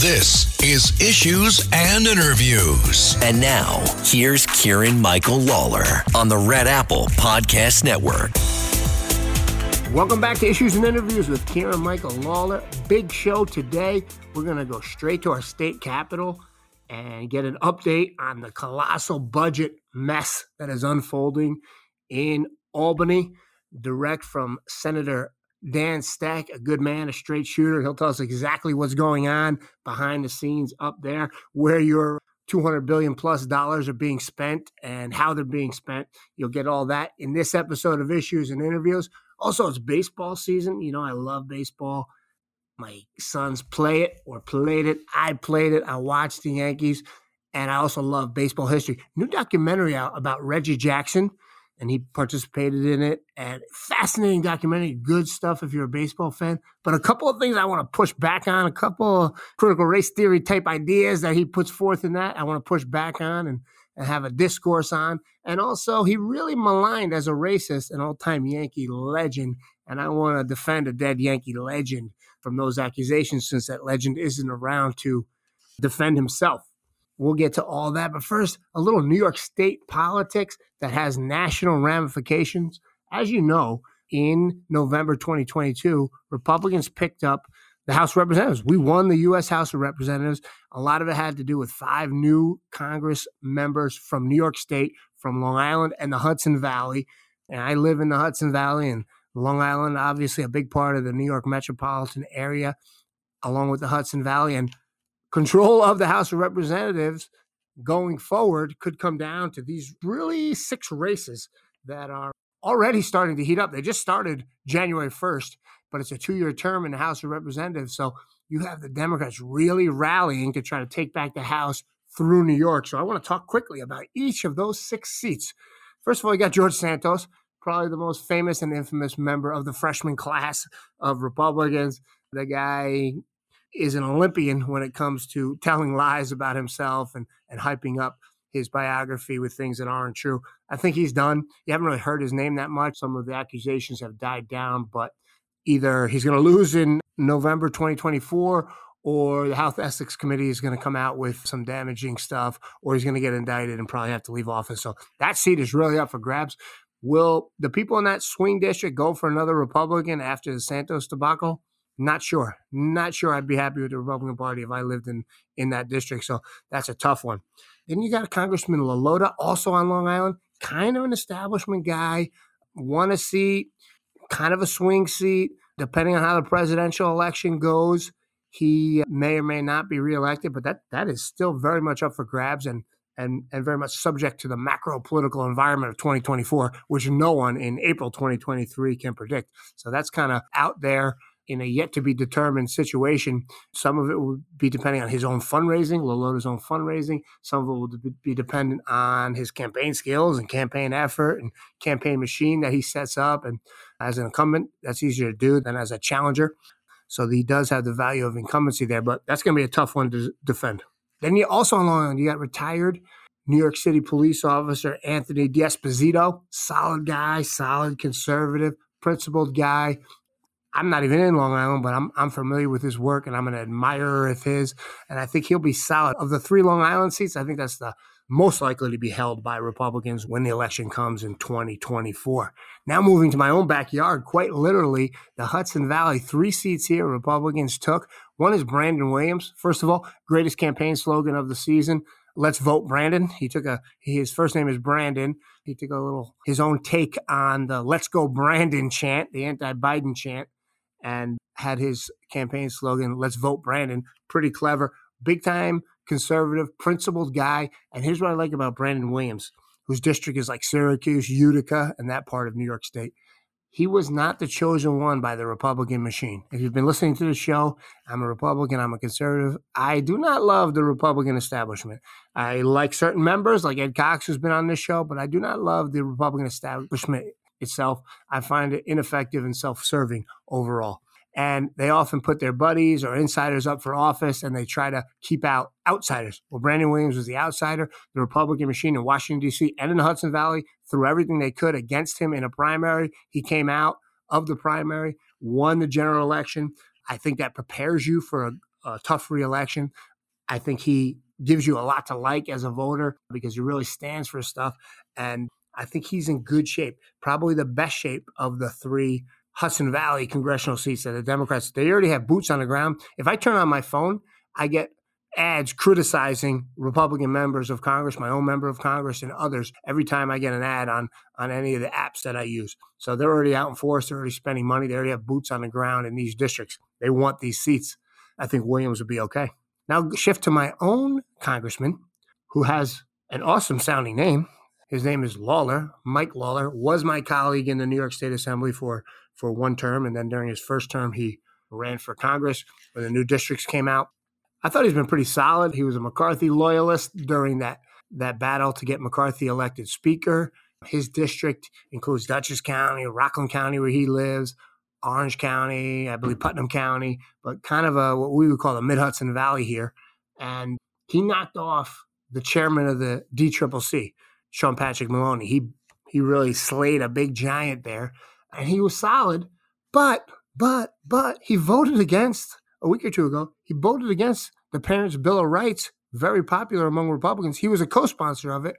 This is Issues and Interviews. And now, here's Kieran Michael Lalor on the Red Apple Podcast Network. Welcome back to Issues and Interviews with Kieran Michael Lalor. Big show today. We're going to go straight to our state capital and get an update on the colossal budget mess that is unfolding in Albany, direct from Senator Dan Stec, a good man, a straight shooter. He'll tell us exactly what's going on behind the scenes up there, where your 200 billion plus dollars are being spent and how they're being spent. You'll get all that in this episode of Issues and Interviews. Also, it's baseball season. You know, I love baseball. My sons play it or played it. I played it. I watched the Yankees. And I also love baseball history. New documentary out about Reggie Jackson and he participated in it. And fascinating documentary, good stuff if you're a baseball fan. But a couple of things I want to push back on, a couple of critical race theory type ideas that he puts forth in that, I want to push back on and, and have a discourse on. And also, he really maligned as a racist an all time Yankee legend. And I want to defend a dead Yankee legend from those accusations since that legend isn't around to defend himself. We'll get to all that. But first, a little New York State politics that has national ramifications. As you know, in November 2022, Republicans picked up the House of Representatives. We won the U.S. House of Representatives. A lot of it had to do with five new Congress members from New York State, from Long Island, and the Hudson Valley. And I live in the Hudson Valley, and Long Island, obviously, a big part of the New York metropolitan area, along with the Hudson Valley. And control of the House of Representatives going forward could come down to these really six races that are already starting to heat up. They just started January 1st, but it's a two year term in the House of Representatives. So you have the Democrats really rallying to try to take back the House through New York. So I want to talk quickly about each of those six seats. First of all, you got George Santos, probably the most famous and infamous member of the freshman class of Republicans. The guy is an Olympian when it comes to telling lies about himself and, and hyping up his biography with things that aren't true. I think he's done. You haven't really heard his name that much. Some of the accusations have died down, but either he's going to lose in November 2024 or the House Ethics Committee is going to come out with some damaging stuff or he's going to get indicted and probably have to leave office. So that seat is really up for grabs. Will the people in that swing district go for another Republican after the Santos debacle? Not sure. Not sure I'd be happy with the Republican Party if I lived in in that district. So that's a tough one. Then you got Congressman LaLota, also on Long Island, kind of an establishment guy, won a seat, kind of a swing seat. Depending on how the presidential election goes, he may or may not be reelected, but that that is still very much up for grabs and and and very much subject to the macro political environment of 2024, which no one in April 2023 can predict. So that's kind of out there in a yet to be determined situation. Some of it will be depending on his own fundraising, LaLota's own fundraising. Some of it will be dependent on his campaign skills and campaign effort and campaign machine that he sets up. And as an incumbent, that's easier to do than as a challenger. So he does have the value of incumbency there, but that's going to be a tough one to defend. Then you also along you got retired New York City police officer Anthony D'Esposito, solid guy, solid conservative, principled guy. I'm not even in Long Island, but I'm I'm familiar with his work and I'm an admirer of his, and I think he'll be solid. Of the three Long Island seats, I think that's the most likely to be held by Republicans when the election comes in 2024. Now moving to my own backyard, quite literally, the Hudson Valley, three seats here Republicans took. One is Brandon Williams. First of all, greatest campaign slogan of the season. Let's vote Brandon. He took a his first name is Brandon. He took a little his own take on the Let's Go Brandon chant, the anti-Biden chant and had his campaign slogan, Let's Vote Brandon. Pretty clever, big time conservative, principled guy. And here's what I like about Brandon Williams, whose district is like Syracuse, Utica, and that part of New York State. He was not the chosen one by the Republican machine. If you've been listening to the show, I'm a Republican, I'm a conservative. I do not love the Republican establishment. I like certain members, like Ed Cox, who's been on this show, but I do not love the Republican establishment itself, I find it ineffective and self serving overall. And they often put their buddies or insiders up for office and they try to keep out outsiders. Well, Brandon Williams was the outsider. The Republican machine in Washington, D.C. and in the Hudson Valley threw everything they could against him in a primary. He came out of the primary, won the general election. I think that prepares you for a, a tough reelection. I think he gives you a lot to like as a voter because he really stands for stuff. And I think he's in good shape, probably the best shape of the three Hudson Valley congressional seats that the Democrats, they already have boots on the ground. If I turn on my phone, I get ads criticizing Republican members of Congress, my own member of Congress, and others every time I get an ad on on any of the apps that I use. So they're already out in force. They're already spending money. They already have boots on the ground in these districts. They want these seats. I think Williams would be okay. Now shift to my own congressman, who has an awesome sounding name. His name is Lawler. Mike Lawler was my colleague in the New York State Assembly for for one term, and then during his first term, he ran for Congress when the new districts came out. I thought he's been pretty solid. He was a McCarthy loyalist during that that battle to get McCarthy elected speaker. His district includes Dutchess County, Rockland County, where he lives, Orange County, I believe Putnam County, but kind of a what we would call the Mid Hudson Valley here. And he knocked off the chairman of the DCCC, Sean Patrick Maloney. He he really slayed a big giant there, and he was solid. But but but he voted against a week or two ago, he voted against the Parents' Bill of Rights, very popular among Republicans. He was a co sponsor of it,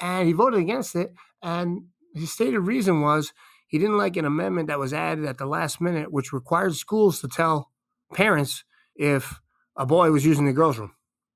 and he voted against it. And his stated reason was he didn't like an amendment that was added at the last minute, which required schools to tell parents if a boy was using the girls' room.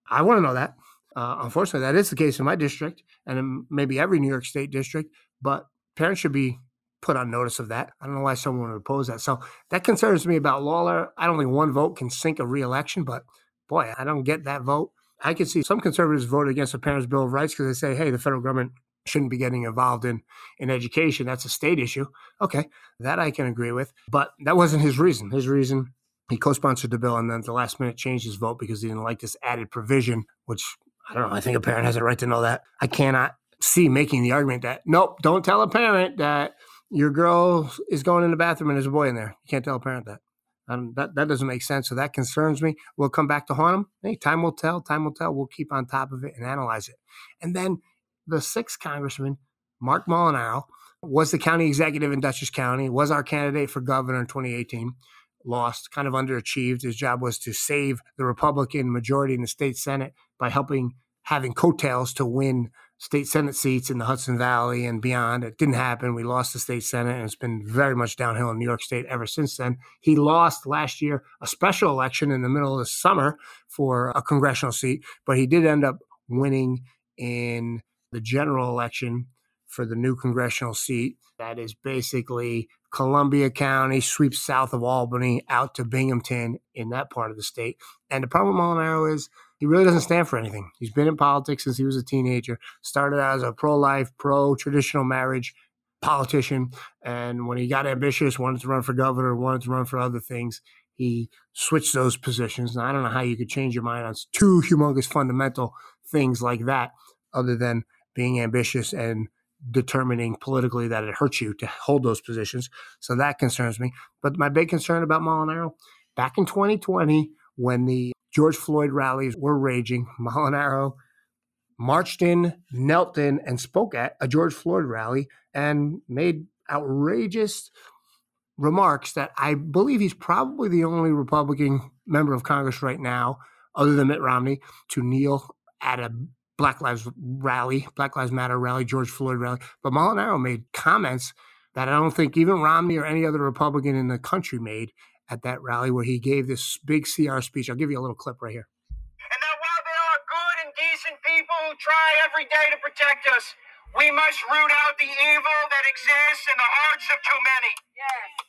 I want to know that. Uh, unfortunately, that is the case in my district and maybe every New York State district, but parents should be put on notice of that. I don't know why someone would oppose that. So that concerns me about Lawler. I don't think one vote can sink a reelection, but boy, I don't get that vote. I can see some conservatives vote against the Parents' Bill of Rights because they say, hey, the federal government shouldn't be getting involved in, in education. That's a state issue. Okay, that I can agree with. But that wasn't his reason. His reason, he co sponsored the bill and then at the last minute changed his vote because he didn't like this added provision, which I don't know. I think a parent has a right to know that. I cannot see making the argument that, nope, don't tell a parent that your girl is going in the bathroom and there's a boy in there. You can't tell a parent that. Um, that that doesn't make sense. So that concerns me. We'll come back to haunt them. Hey, time will tell. Time will tell. We'll keep on top of it and analyze it. And then the sixth congressman, Mark Molinaro, was the county executive in Dutchess County. Was our candidate for governor in 2018. Lost, kind of underachieved. His job was to save the Republican majority in the state Senate by helping having coattails to win state Senate seats in the Hudson Valley and beyond. It didn't happen. We lost the state Senate, and it's been very much downhill in New York State ever since then. He lost last year a special election in the middle of the summer for a congressional seat, but he did end up winning in the general election for the new congressional seat. That is basically Columbia County sweeps south of Albany out to Binghamton in that part of the state. And the problem with Molinaro is he really doesn't stand for anything. He's been in politics since he was a teenager. Started out as a pro-life, pro-traditional marriage politician, and when he got ambitious, wanted to run for governor, wanted to run for other things, he switched those positions. Now I don't know how you could change your mind on two humongous fundamental things like that, other than being ambitious and determining politically that it hurts you to hold those positions. So that concerns me. But my big concern about Molinaro, back in 2020, when the George Floyd rallies were raging. Molinaro marched in, knelt in, and spoke at a George Floyd rally and made outrageous remarks that I believe he's probably the only Republican member of Congress right now, other than Mitt Romney, to kneel at a Black Lives rally, Black Lives Matter rally, George Floyd rally. But Molinaro made comments that I don't think even Romney or any other Republican in the country made at that rally where he gave this big CR speech. I'll give you a little clip right here. And that while there are good and decent people who try every day to protect us, we must root out the evil that exists in the hearts of too many. Yes.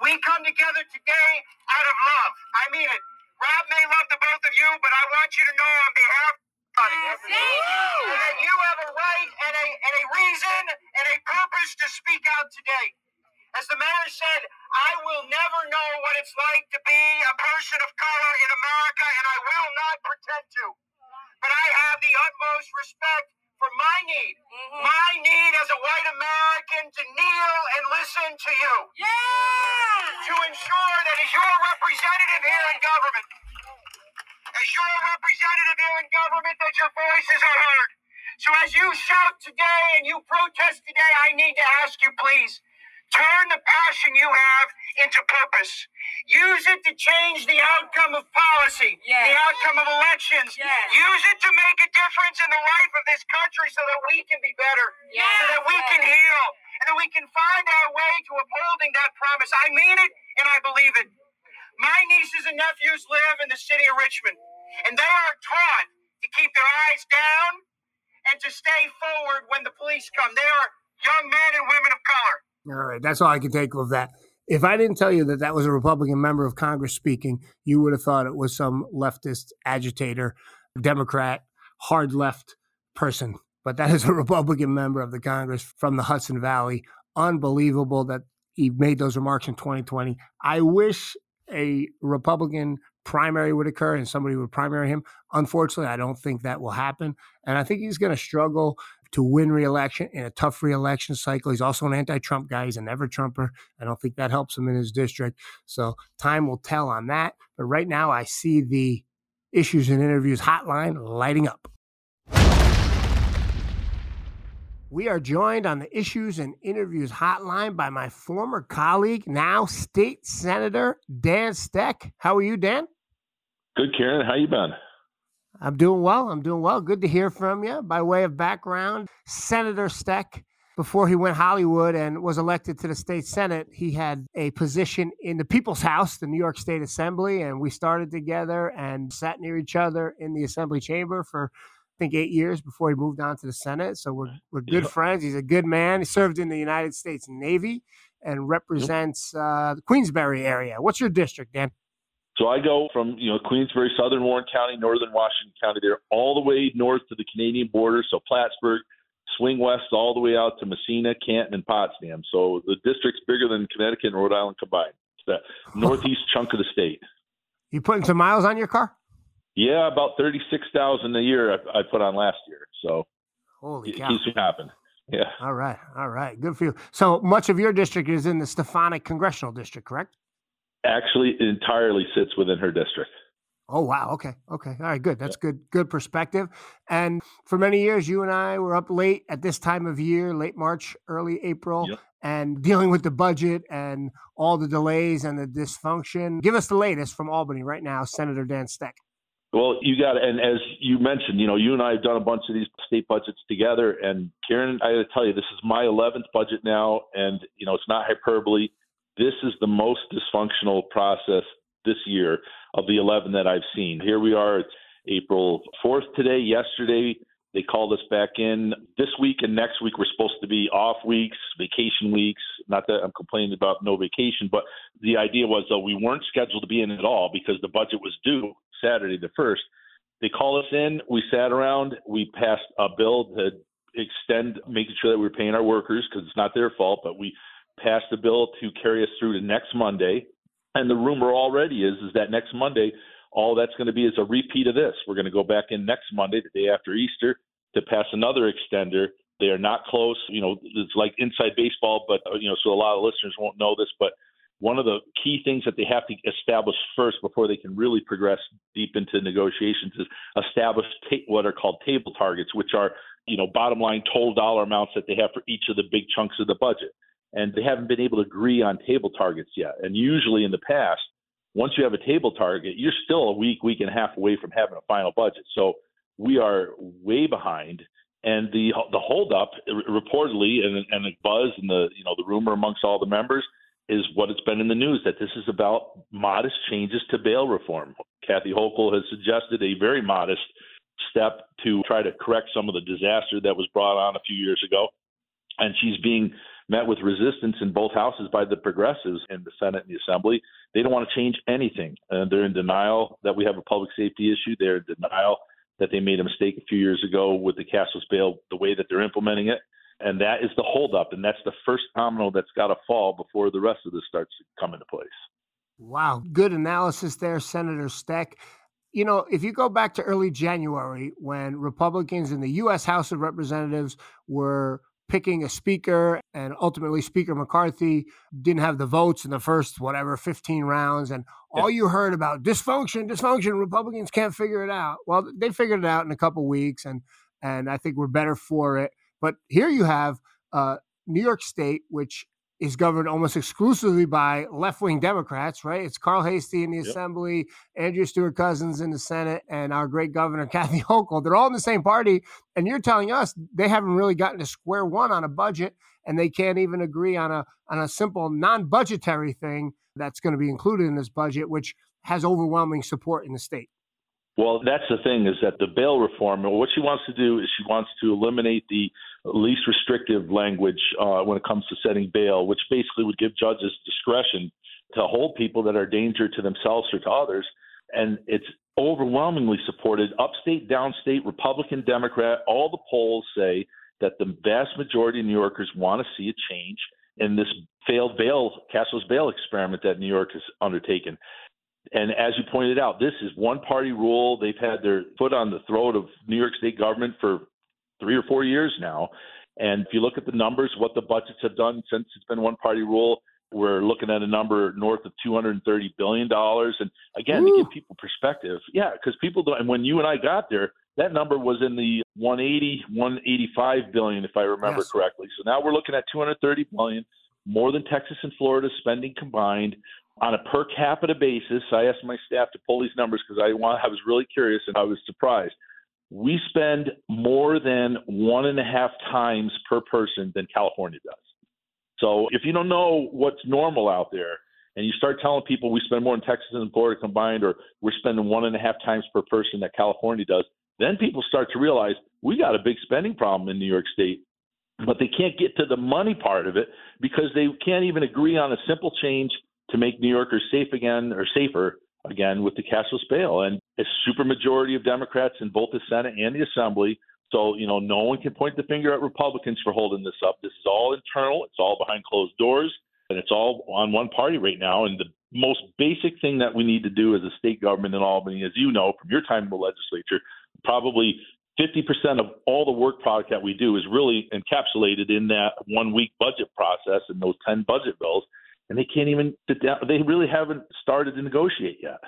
We come together today out of love. I mean it. Rob may love the both of you, but I want you to know on behalf of that you have a right and a, and a reason and a purpose to speak out today. As the mayor said, I will never know what it's like to be a person of color in America, and I will not pretend to. But I have the utmost respect for my need, mm-hmm. my need as a white American to kneel and listen to you. Yeah! To ensure that as your representative here in government, as your representative here in government, that your voices are heard. So as you shout today and you protest today, I need to ask you, please, Turn the passion you have into purpose. Use it to change the outcome of policy, Yes. the outcome of elections. Yes. Use it to make a difference in the life of this country so that we can be better, Yes. so that we can heal, and that we can find our way to upholding that promise. I mean it and I believe it. My nieces and nephews live in the city of Richmond, and they are taught to keep their eyes down and to stay forward when the police come. They are young men and women of color. All right, that's all I can take of that. If I didn't tell you that that was a Republican member of Congress speaking, you would have thought it was some leftist agitator, Democrat, hard left person. But that is a Republican member of the Congress from the Hudson Valley. Unbelievable that he made those remarks in 2020. I wish a Republican primary would occur and somebody would primary him. Unfortunately, I don't think that will happen. And I think he's going to struggle to win re-election in a tough re-election cycle. He's also an anti-Trump guy. He's a never Trumper. I don't think that helps him in his district. So time will tell on that. But right now, I see the issues and interviews hotline lighting up. We are joined on the issues and interviews hotline by my former colleague, now state senator Dan Stec. How are you, Dan? Good, Kieran. How you been? I'm doing well. I'm doing well. Good to hear from you. By way of background, Senator Stec, before he went Hollywood and was elected to the state senate, he had a position in the People's House, the New York State Assembly, and we started together and sat near each other in the Assembly chamber for think eight years before he moved on to the Senate. So we're we're good Yep. friends. He's a good man. He served in the United States Navy and represents uh, the Queensbury area. What's your district, Dan? So I go from you know Queensbury, Southern Warren County, Northern Washington County, there all the way north to the Canadian border. So Plattsburgh, swing west all the way out to Massena, Canton, and Potsdam. So the district's bigger than Connecticut and Rhode Island combined. It's the northeast chunk of the state. You putting some miles on your car? Yeah, about thirty-six thousand a year I, I put on last year. So Holy it cow! keeps me happen. Yeah. All right, all right, good for you. So much of your district is in the Stefanik Congressional District, correct? Actually, it entirely sits within her district. Oh wow, okay, okay, all right, good. That's good, good perspective. And for many years, you and I were up late at this time of year, late March, early April, Yep. and dealing with the budget and all the delays and the dysfunction. Give us the latest from Albany right now, Senator Dan Stec. Well, you got. And as you mentioned, you know, you and I have done a bunch of these state budgets together. And Kieran, I got to tell you, this is my 11th budget now. And, you know, it's not hyperbole. This is the most dysfunctional process this year of the 11 that I've seen. Here we are. It's April 4th today. Yesterday, they called us back in. This week and next week, we're supposed to be off weeks, vacation weeks. Not that I'm complaining about no vacation, but the idea was, though, we weren't scheduled to be in at all because the budget was due Saturday the 1st. They call us in. We sat around. We passed a bill to extend, making sure that we were paying our workers because it's not their fault, but we passed a bill to carry us through to next Monday. And the rumor already is is that next Monday, all that's going to be is a repeat of this. We're going to go back in next Monday, the day after Easter, to pass another extender. They are not close. You know, it's like inside baseball, but uh, you know, so a lot of listeners won't know this, but one of the key things that they have to establish first before they can really progress deep into negotiations is establish ta- what are called table targets, which are you know bottom line total dollar amounts that they have for each of the big chunks of the budget. And they haven't been able to agree on table targets yet. And usually in the past, once you have a table target, you're still a week, week and a half away from having a final budget. So we are way behind. And the the holdup uh, reportedly and and the buzz and the you know the rumor amongst all the members is what it's been in the news that this is about modest changes to bail reform. Kathy Hochul has suggested a very modest step to try to correct some of the disaster that was brought on a few years ago. And she's being met with resistance in both houses by the progressives in the Senate and the Assembly. They don't want to change anything. Uh, they're in denial that we have a public safety issue. They're in denial that they made a mistake a few years ago with the cashless bail, the way that they're implementing it. And that is the holdup. And that's the first domino that's got to fall before the rest of this starts to come into place. Wow, good analysis there, Senator Stec. You know, if you go back to early January when Republicans in the U.S. House of Representatives were picking a speaker and ultimately Speaker McCarthy didn't have the votes in the first, whatever, 15 rounds. And all you heard about dysfunction, dysfunction, Republicans can't figure it out. Well, they figured it out in a couple weeks and and I think we're better for it. But here you have uh, New York State, which is governed almost exclusively by left wing Democrats, right? It's Carl Heastie in the Yep. Assembly, Andrea Stewart-Cousins in the Senate, and our great governor, Kathy Hochul. They're all in the same party. And you're telling us they haven't really gotten to square one on a budget and they can't even agree on a on a simple non-budgetary thing that's going to be included in this budget, which has overwhelming support in the state. Well, that's the thing is that the bail reform, what she wants to do is she wants to eliminate the least restrictive language uh, when it comes to setting bail, which basically would give judges discretion to hold people that are a danger to themselves or to others. And it's overwhelmingly supported upstate, downstate, Republican, Democrat. All the polls say that the vast majority of New Yorkers want to see a change in this failed bail, Castro's bail experiment that New York has undertaken. And as you pointed out, this is one party rule. They've had their foot on the throat of New York State government for three or four years now. And if you look at the numbers, what the budgets have done since it's been one party rule, we're looking at a number north of $230 billion. And again, Ooh. to give people perspective, yeah, because people don't, and when you and I got there, that number was in the 180, 185 billion, if I remember Yes. correctly. So now we're looking at 230 billion, more than Texas and Florida spending combined on a per capita basis. I asked my staff to pull these numbers because I I was really curious and I was surprised. We spend more than one and a half times per person than California does. So if you don't know what's normal out there, and you start telling people we spend more in Texas and Florida combined, or we're spending one and a half times per person that California does, then people start to realize we got a big spending problem in New York State. But they can't get to the money part of it because they can't even agree on a simple change to make New Yorkers safe again or safer again with the cashless bail. And a supermajority of Democrats in both the Senate and the Assembly. So, you know, no one can point the finger at Republicans for holding this up. This is all internal, it's all behind closed doors, and it's all on one party right now. And the most basic thing that we need to do as a state government in Albany, as you know from your time in the legislature, probably 50% of all the work product that we do is really encapsulated in that one week budget process and those 10 budget bills. And they can't even sit down. They really haven't started to negotiate yet.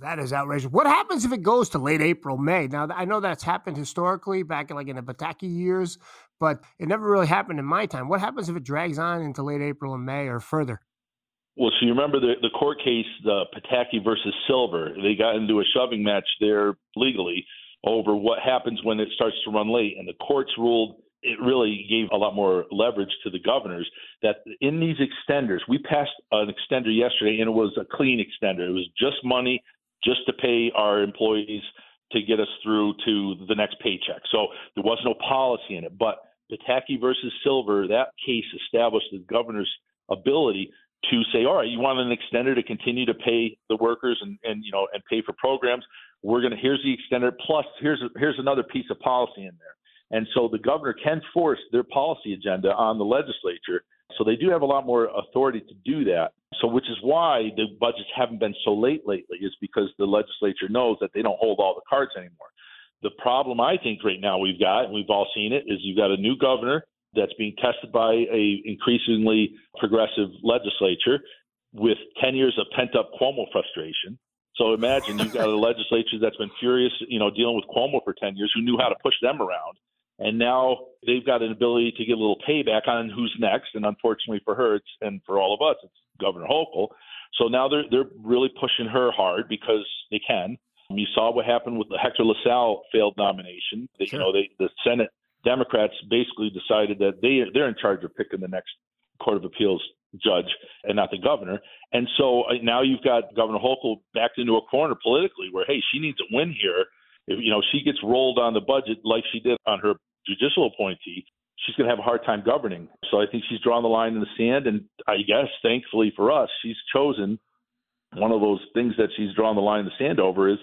That is outrageous. What happens if it goes to late April, May? Now, I know that's happened historically back in like in the Pataki years, but it never really happened in my time. What happens if it drags on into late April and May or further? Well, so you remember the, the court case, the Pataki versus Silver. They got into a shoving match there legally over what happens when it starts to run late. And the courts ruled it really gave a lot more leverage to the governors that in these extenders, we passed an extender yesterday and it was a clean extender. It was just money just to pay our employees to get us through to the next paycheck. So there was no policy in it. But Pataki versus Silver, that case established the governor's ability to say, all right, you want an extender to continue to pay the workers and, and you know and pay for programs. We're gonna here's the extender plus here's here's another piece of policy in there. And so the governor can force their policy agenda on the legislature. So they do have a lot more authority to do that. So which is why the budgets haven't been so late lately is because the legislature knows that they don't hold all the cards anymore. The problem I think right now we've got, and we've all seen it, is you've got a new governor that's being tested by a increasingly progressive legislature with 10 years of pent up Cuomo frustration. So imagine you've got a legislature that's been furious, you know, dealing with Cuomo for 10 years, who knew how to push them around. And now they've got an ability to get a little payback on who's next. And unfortunately for her, it's, and for all of us, it's Governor Hochul. So now they're they're really pushing her hard because they can. You saw what happened with the Hector LaSalle failed nomination. They, Sure. You know, they the Senate Democrats basically decided that they they're in charge of picking the next Court of Appeals judge and not the governor. And so uh, now you've got Governor Hochul backed into a corner politically where hey, she needs a win here. If you know she gets rolled on the budget like she did on her judicial appointee, she's going to have a hard time governing. So I think she's drawn the line in the sand, and I guess thankfully for us, she's chosen one of those things that she's drawn the line in the sand over is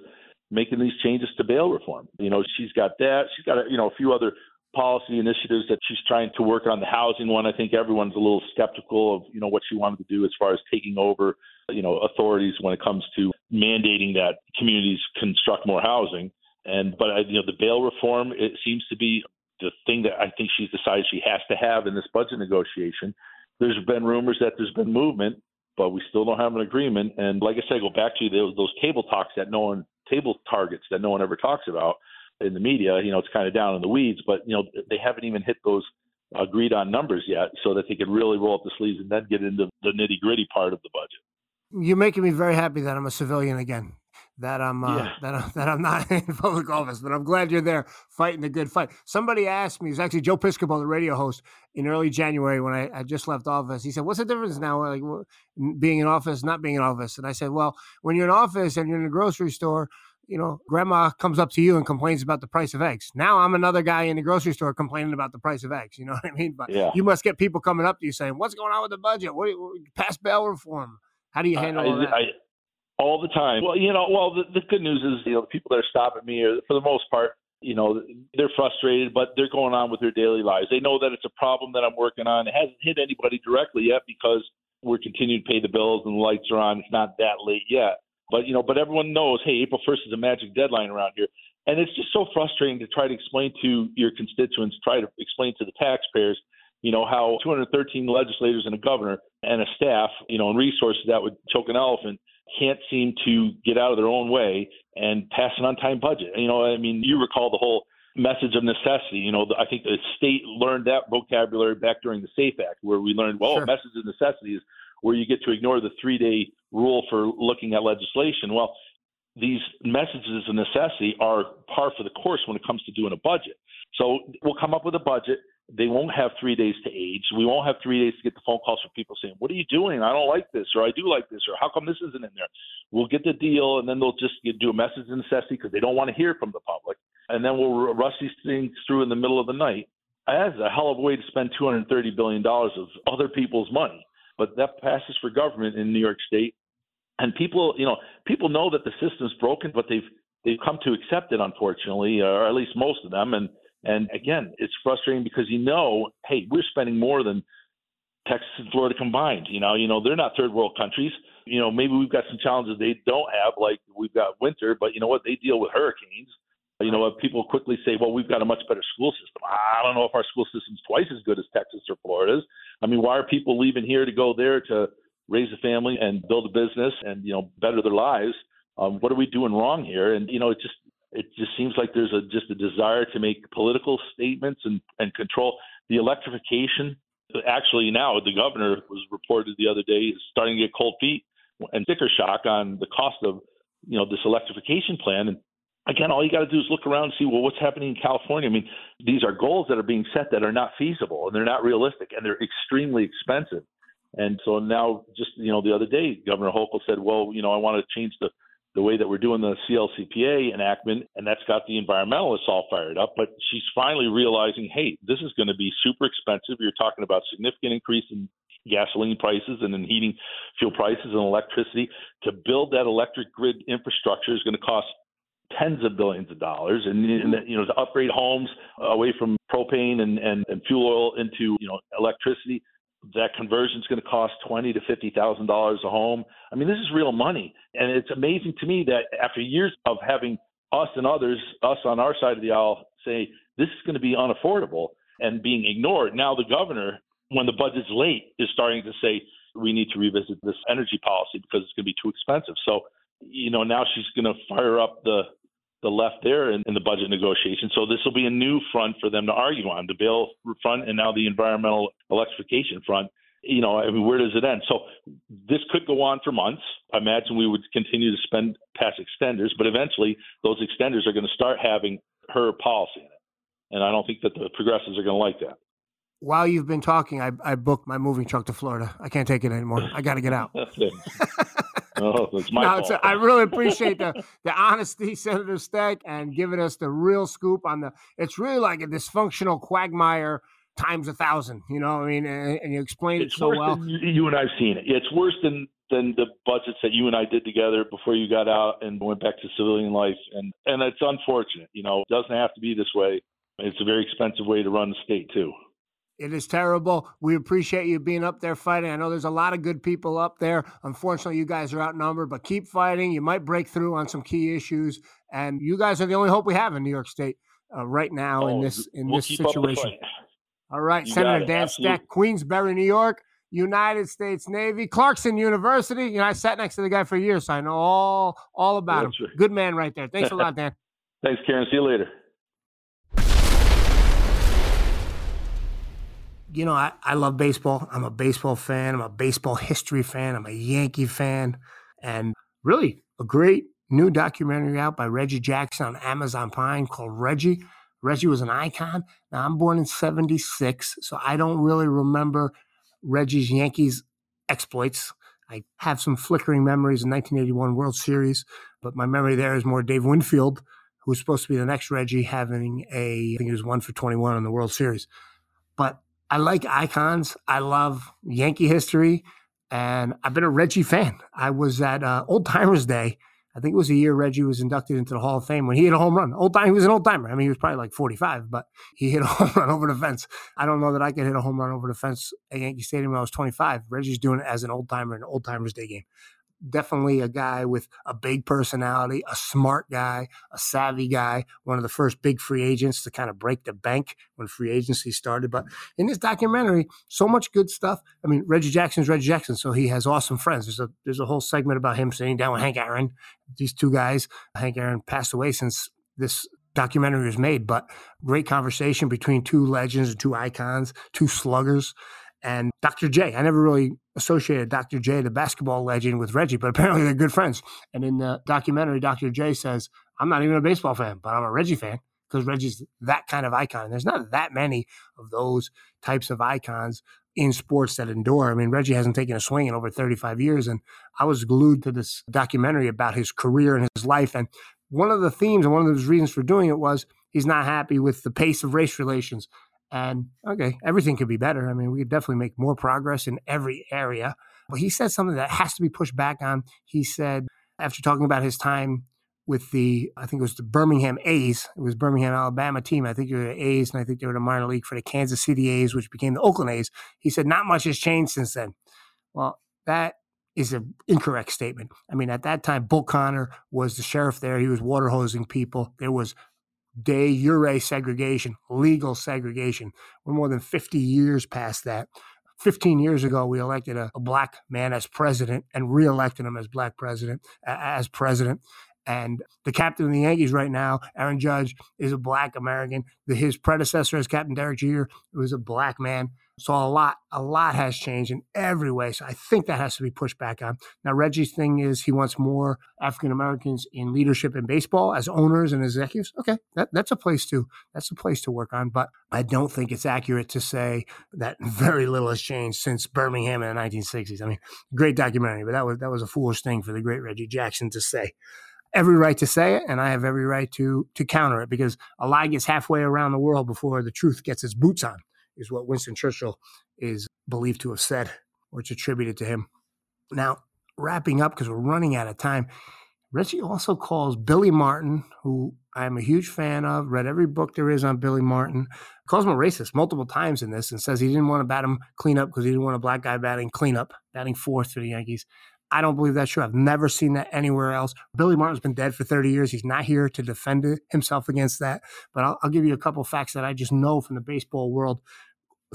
making these changes to bail reform. You know, she's got that. She's got you know a few other policy initiatives that she's trying to work on. The housing one, I think everyone's a little skeptical of you know what she wanted to do as far as taking over you know authorities when it comes to mandating that communities construct more housing. And but you know the bail reform it seems to be the thing that I think she's decided she has to have in this budget negotiation. There's been rumors that there's been movement, but we still don't have an agreement. And like I said, I go back to those, those table talks that no one table targets that no one ever talks about in the media. You know, it's kind of down in the weeds, but you know they haven't even hit those agreed on numbers yet, so that they could really roll up the sleeves and then get into the nitty gritty part of the budget. You're making me very happy that I'm a civilian again that I'm uh, yeah. that I'm, that I'm not in public office, but I'm glad you're there fighting the good fight. Somebody asked me, it was actually Joe Piscopo, the radio host, in early January when I, I just left office. He said, "What's the difference now, like being in office, not being in office?" And I said, "Well, when you're in office and you're in a grocery store." You know, grandma comes up to you and complains about the price of eggs. Now I'm another guy in the grocery store complaining about the price of eggs. You know what I mean? But yeah. you must get people coming up to you saying, "What's going on with the budget? What, what pass bail reform? How do you handle I, all that?" I, all the time. Well, you know, well, the, the good news is, you know, the people that are stopping me are, for the most part, you know, they're frustrated, but they're going on with their daily lives. They know that it's a problem that I'm working on. It hasn't hit anybody directly yet because we're continuing to pay the bills and the lights are on. It's not that late yet. But, you know, but everyone knows, hey, April 1st is a magic deadline around here. And it's just so frustrating to try to explain to your constituents, try to explain to the taxpayers, you know, how 213 legislators and a governor and a staff, you know, and resources that would choke an elephant – can't seem to get out of their own way and pass an on time budget. You know, I mean, you recall the whole message of necessity. You know, I think the state learned that vocabulary back during the SAFE Act, where we learned, well, sure. message of necessity is where you get to ignore the three day rule for looking at legislation. Well, these messages of necessity are par for the course when it comes to doing a budget. So we'll come up with a budget. They won't have three days to age. We won't have three days to get the phone calls from people saying, "What are you doing? I don't like this," or "I do like this," or "How come this isn't in there?" We'll get the deal, and then they'll just do a message of necessity because they don't want to hear from the public, and then we'll rush these things through in the middle of the night. That's a hell of a way to spend 230 billion dollars of other people's money, but that passes for government in New York State, and people, you know, people know that the system's broken, but they've they've come to accept it, unfortunately, or at least most of them, and and again, it's frustrating because you know, hey, we're spending more than Texas and Florida combined. You know, you know they're not third world countries. You know, maybe we've got some challenges they don't have, like we've got winter, but you know what? They deal with hurricanes. You know, people quickly say, well, we've got a much better school system. I don't know if our school system's twice as good as Texas or Florida's. I mean, why are people leaving here to go there to raise a family and build a business and, you know, better their lives? Um, what are we doing wrong here? And, you know, it just, it just seems like there's a just a desire to make political statements and, and control the electrification. Actually, now the governor was reported the other day is starting to get cold feet and sticker shock on the cost of you know this electrification plan. And again, all you got to do is look around and see well what's happening in California. I mean, these are goals that are being set that are not feasible and they're not realistic and they're extremely expensive. And so now, just you know, the other day, Governor Hochul said, "Well, you know, I want to change the the way that we're doing the CLCPA enactment, and that's got the environmentalists all fired up. But she's finally realizing, hey, this is going to be super expensive. You're talking about significant increase in gasoline prices and in heating fuel prices and electricity. To build that electric grid infrastructure is going to cost tens of billions of dollars and, and, mm-hmm. you know to upgrade homes away from propane and, and, and fuel oil into you know electricity that conversion is going to cost twenty to fifty thousand dollars a home. I mean, this is real money, and it's amazing to me that after years of having us and others, us on our side of the aisle, say this is going to be unaffordable and being ignored, now the governor, when the budget's late, is starting to say we need to revisit this energy policy because it's going to be too expensive. So, you know, now she's going to fire up the the left there in, in the budget negotiation. So this will be a new front for them to argue on the bill front and now the environmental electrification front. You know, I mean, where does it end? So this could go on for months. I imagine we would continue to spend past extenders, but eventually those extenders are going to start having her policy in it. And I don't think that the progressives are going to like that. While you've been talking, I, I booked my moving truck to Florida. I can't take it anymore. I got to get out. Oh, it's my no, fault. I really appreciate the the honesty, Senator Stec, and giving us the real scoop on the. It's really like a dysfunctional quagmire times a thousand. You know, I mean, and, and you explained it's it so well. you and I've seen it. It's worse than than the budgets that you and I did together before you got out and went back to civilian life, and and it's unfortunate. You know, it doesn't have to be this way. It's a very expensive way to run the state too. It is terrible. We appreciate you being up there fighting. I know there's a lot of good people up there. Unfortunately, you guys are outnumbered, but keep fighting. You might break through on some key issues, and you guys are the only hope we have in New York State uh, right now oh, in this in we'll this situation. All right, you Senator Dan Absolutely. Stec, Queensbury, New York, United States Navy, Clarkson University. You know, I sat next to the guy for years, so I know all all about That's him. Right. Good man, right there. Thanks a lot, Dan. Thanks, Kieran. See you later. You know, I, I love baseball. I'm a baseball fan. I'm a baseball history fan. I'm a Yankee fan. And really, a great new documentary out by Reggie Jackson on Amazon Prime called Reggie. Reggie was an icon. Now, I'm born in 76, so I don't really remember Reggie's Yankees exploits. I have some flickering memories in 1981 World Series, but my memory there is more Dave Winfield, who was supposed to be the next Reggie, having a, I think he was one for 21 in the World Series. But I like icons. I love Yankee history, and I've been a Reggie fan. I was at uh, Old Timers Day I think it was a year Reggie was inducted into the Hall of Fame when he hit a home run. Old time, he was an old timer. I mean, he was probably like 45, but he hit a home run over the fence. I don't know that I could hit a home run over the fence at Yankee Stadium when I was 25. Reggie's doing it as an old timer in an old timers day game definitely a guy with a big personality, a smart guy, a savvy guy, one of the first big free agents to kind of break the bank when free agency started. But in this documentary, so much good stuff. I mean, Reggie Jackson's Reggie Jackson, so he has awesome friends. There's a there's a whole segment about him sitting down with Hank Aaron. These two guys, Hank Aaron passed away since this documentary was made, but great conversation between two legends and two icons, two sluggers and Dr. J. I never really associated Dr. J, the basketball legend, with Reggie, but apparently they're good friends. And in the documentary, Dr. J says, I'm not even a baseball fan, but I'm a Reggie fan because Reggie's that kind of icon. There's not that many of those types of icons in sports that endure. I mean, Reggie hasn't taken a swing in over 35 years. And I was glued to this documentary about his career and his life. And one of the themes and one of the reasons for doing it was he's not happy with the pace of race relations and okay, everything could be better. I mean, we could definitely make more progress in every area. But he said something that has to be pushed back on. He said, after talking about his time with the, I think it was the Birmingham A's, it was Birmingham, Alabama team. I think they were the A's, and I think they were the minor league for the Kansas City A's, which became the Oakland A's. He said, not much has changed since then. Well, that is an incorrect statement. I mean, at that time, Bull Connor was the sheriff there. He was water hosing people. There was de jure segregation, legal segregation. We're more than 50 years past that. 15 years ago, we elected a, a black man as president and reelected him as black president, as president. And the captain of the Yankees right now, Aaron Judge, is a black American. His predecessor as Captain Derek Jeter was a black man. So a lot, a lot has changed in every way. So I think that has to be pushed back on. Now Reggie's thing is he wants more African Americans in leadership in baseball as owners and executives. Okay, that, that's a place to that's a place to work on. But I don't think it's accurate to say that very little has changed since Birmingham in the 1960s. I mean, great documentary, but that was that was a foolish thing for the great Reggie Jackson to say every right to say it, and I have every right to to counter it because a lie gets halfway around the world before the truth gets its boots on is what Winston Churchill is believed to have said, or it's attributed to him. Now, wrapping up because we're running out of time, Reggie also calls Billy Martin, who I'm a huge fan of, read every book there is on Billy Martin, calls him a racist multiple times in this and says he didn't want to bat him cleanup because he didn't want a black guy batting cleanup, batting fourth for the Yankees. I don't believe that's true. I've never seen that anywhere else. Billy Martin's been dead for 30 years. He's not here to defend himself against that. But I'll, I'll give you a couple facts that I just know from the baseball world.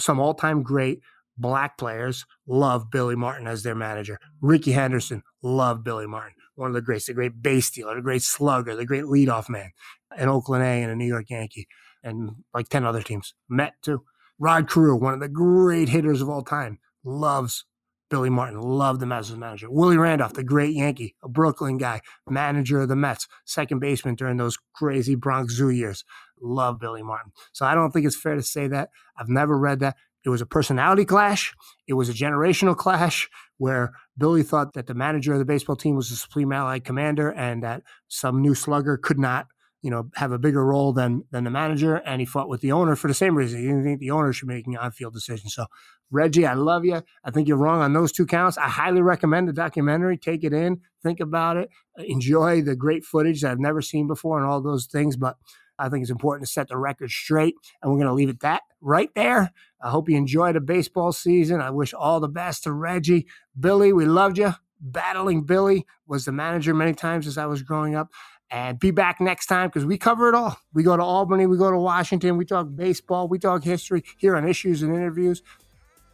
Some all time great black players love Billy Martin as their manager. Rickey Henderson loved Billy Martin, one of the greats, the great base stealer, the great slugger, the great leadoff man, an Oakland A and a New York Yankee, and like 10 other teams. Met too. Rod Carew, one of the great hitters of all time, loves Billy Martin, loved him as his manager. Willie Randolph, the great Yankee, a Brooklyn guy, manager of the Mets, second baseman during those crazy Bronx Zoo years. Love Billy Martin. So I don't think it's fair to say that. I've never read that. It was a personality clash. It was a generational clash where Billy thought that the manager of the baseball team was the supreme allied commander and that some new slugger could not you know, have a bigger role than than the manager, and he fought with the owner for the same reason. He didn't think the owner should be making on-field decisions. So, Reggie, I love you. I think you're wrong on those two counts. I highly recommend the documentary. Take it in, think about it, enjoy the great footage that I've never seen before, and all those things. But I think it's important to set the record straight, and we're going to leave it that right there. I hope you enjoyed the baseball season. I wish all the best to Reggie, Billy. We loved you. Battling Billy was the manager many times as I was growing up and be back next time because we cover it all. We go to Albany, we go to Washington, we talk baseball, we talk history here on issues and interviews.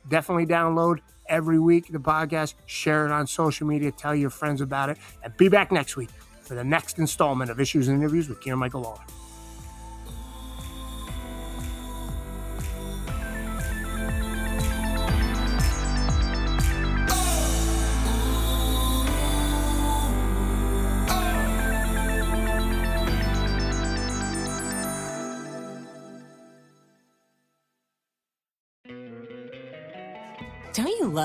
Definitely download every week the podcast, share it on social media, tell your friends about it, and be back next week for the next installment of Issues and Interviews with Kieran Michael Lalor.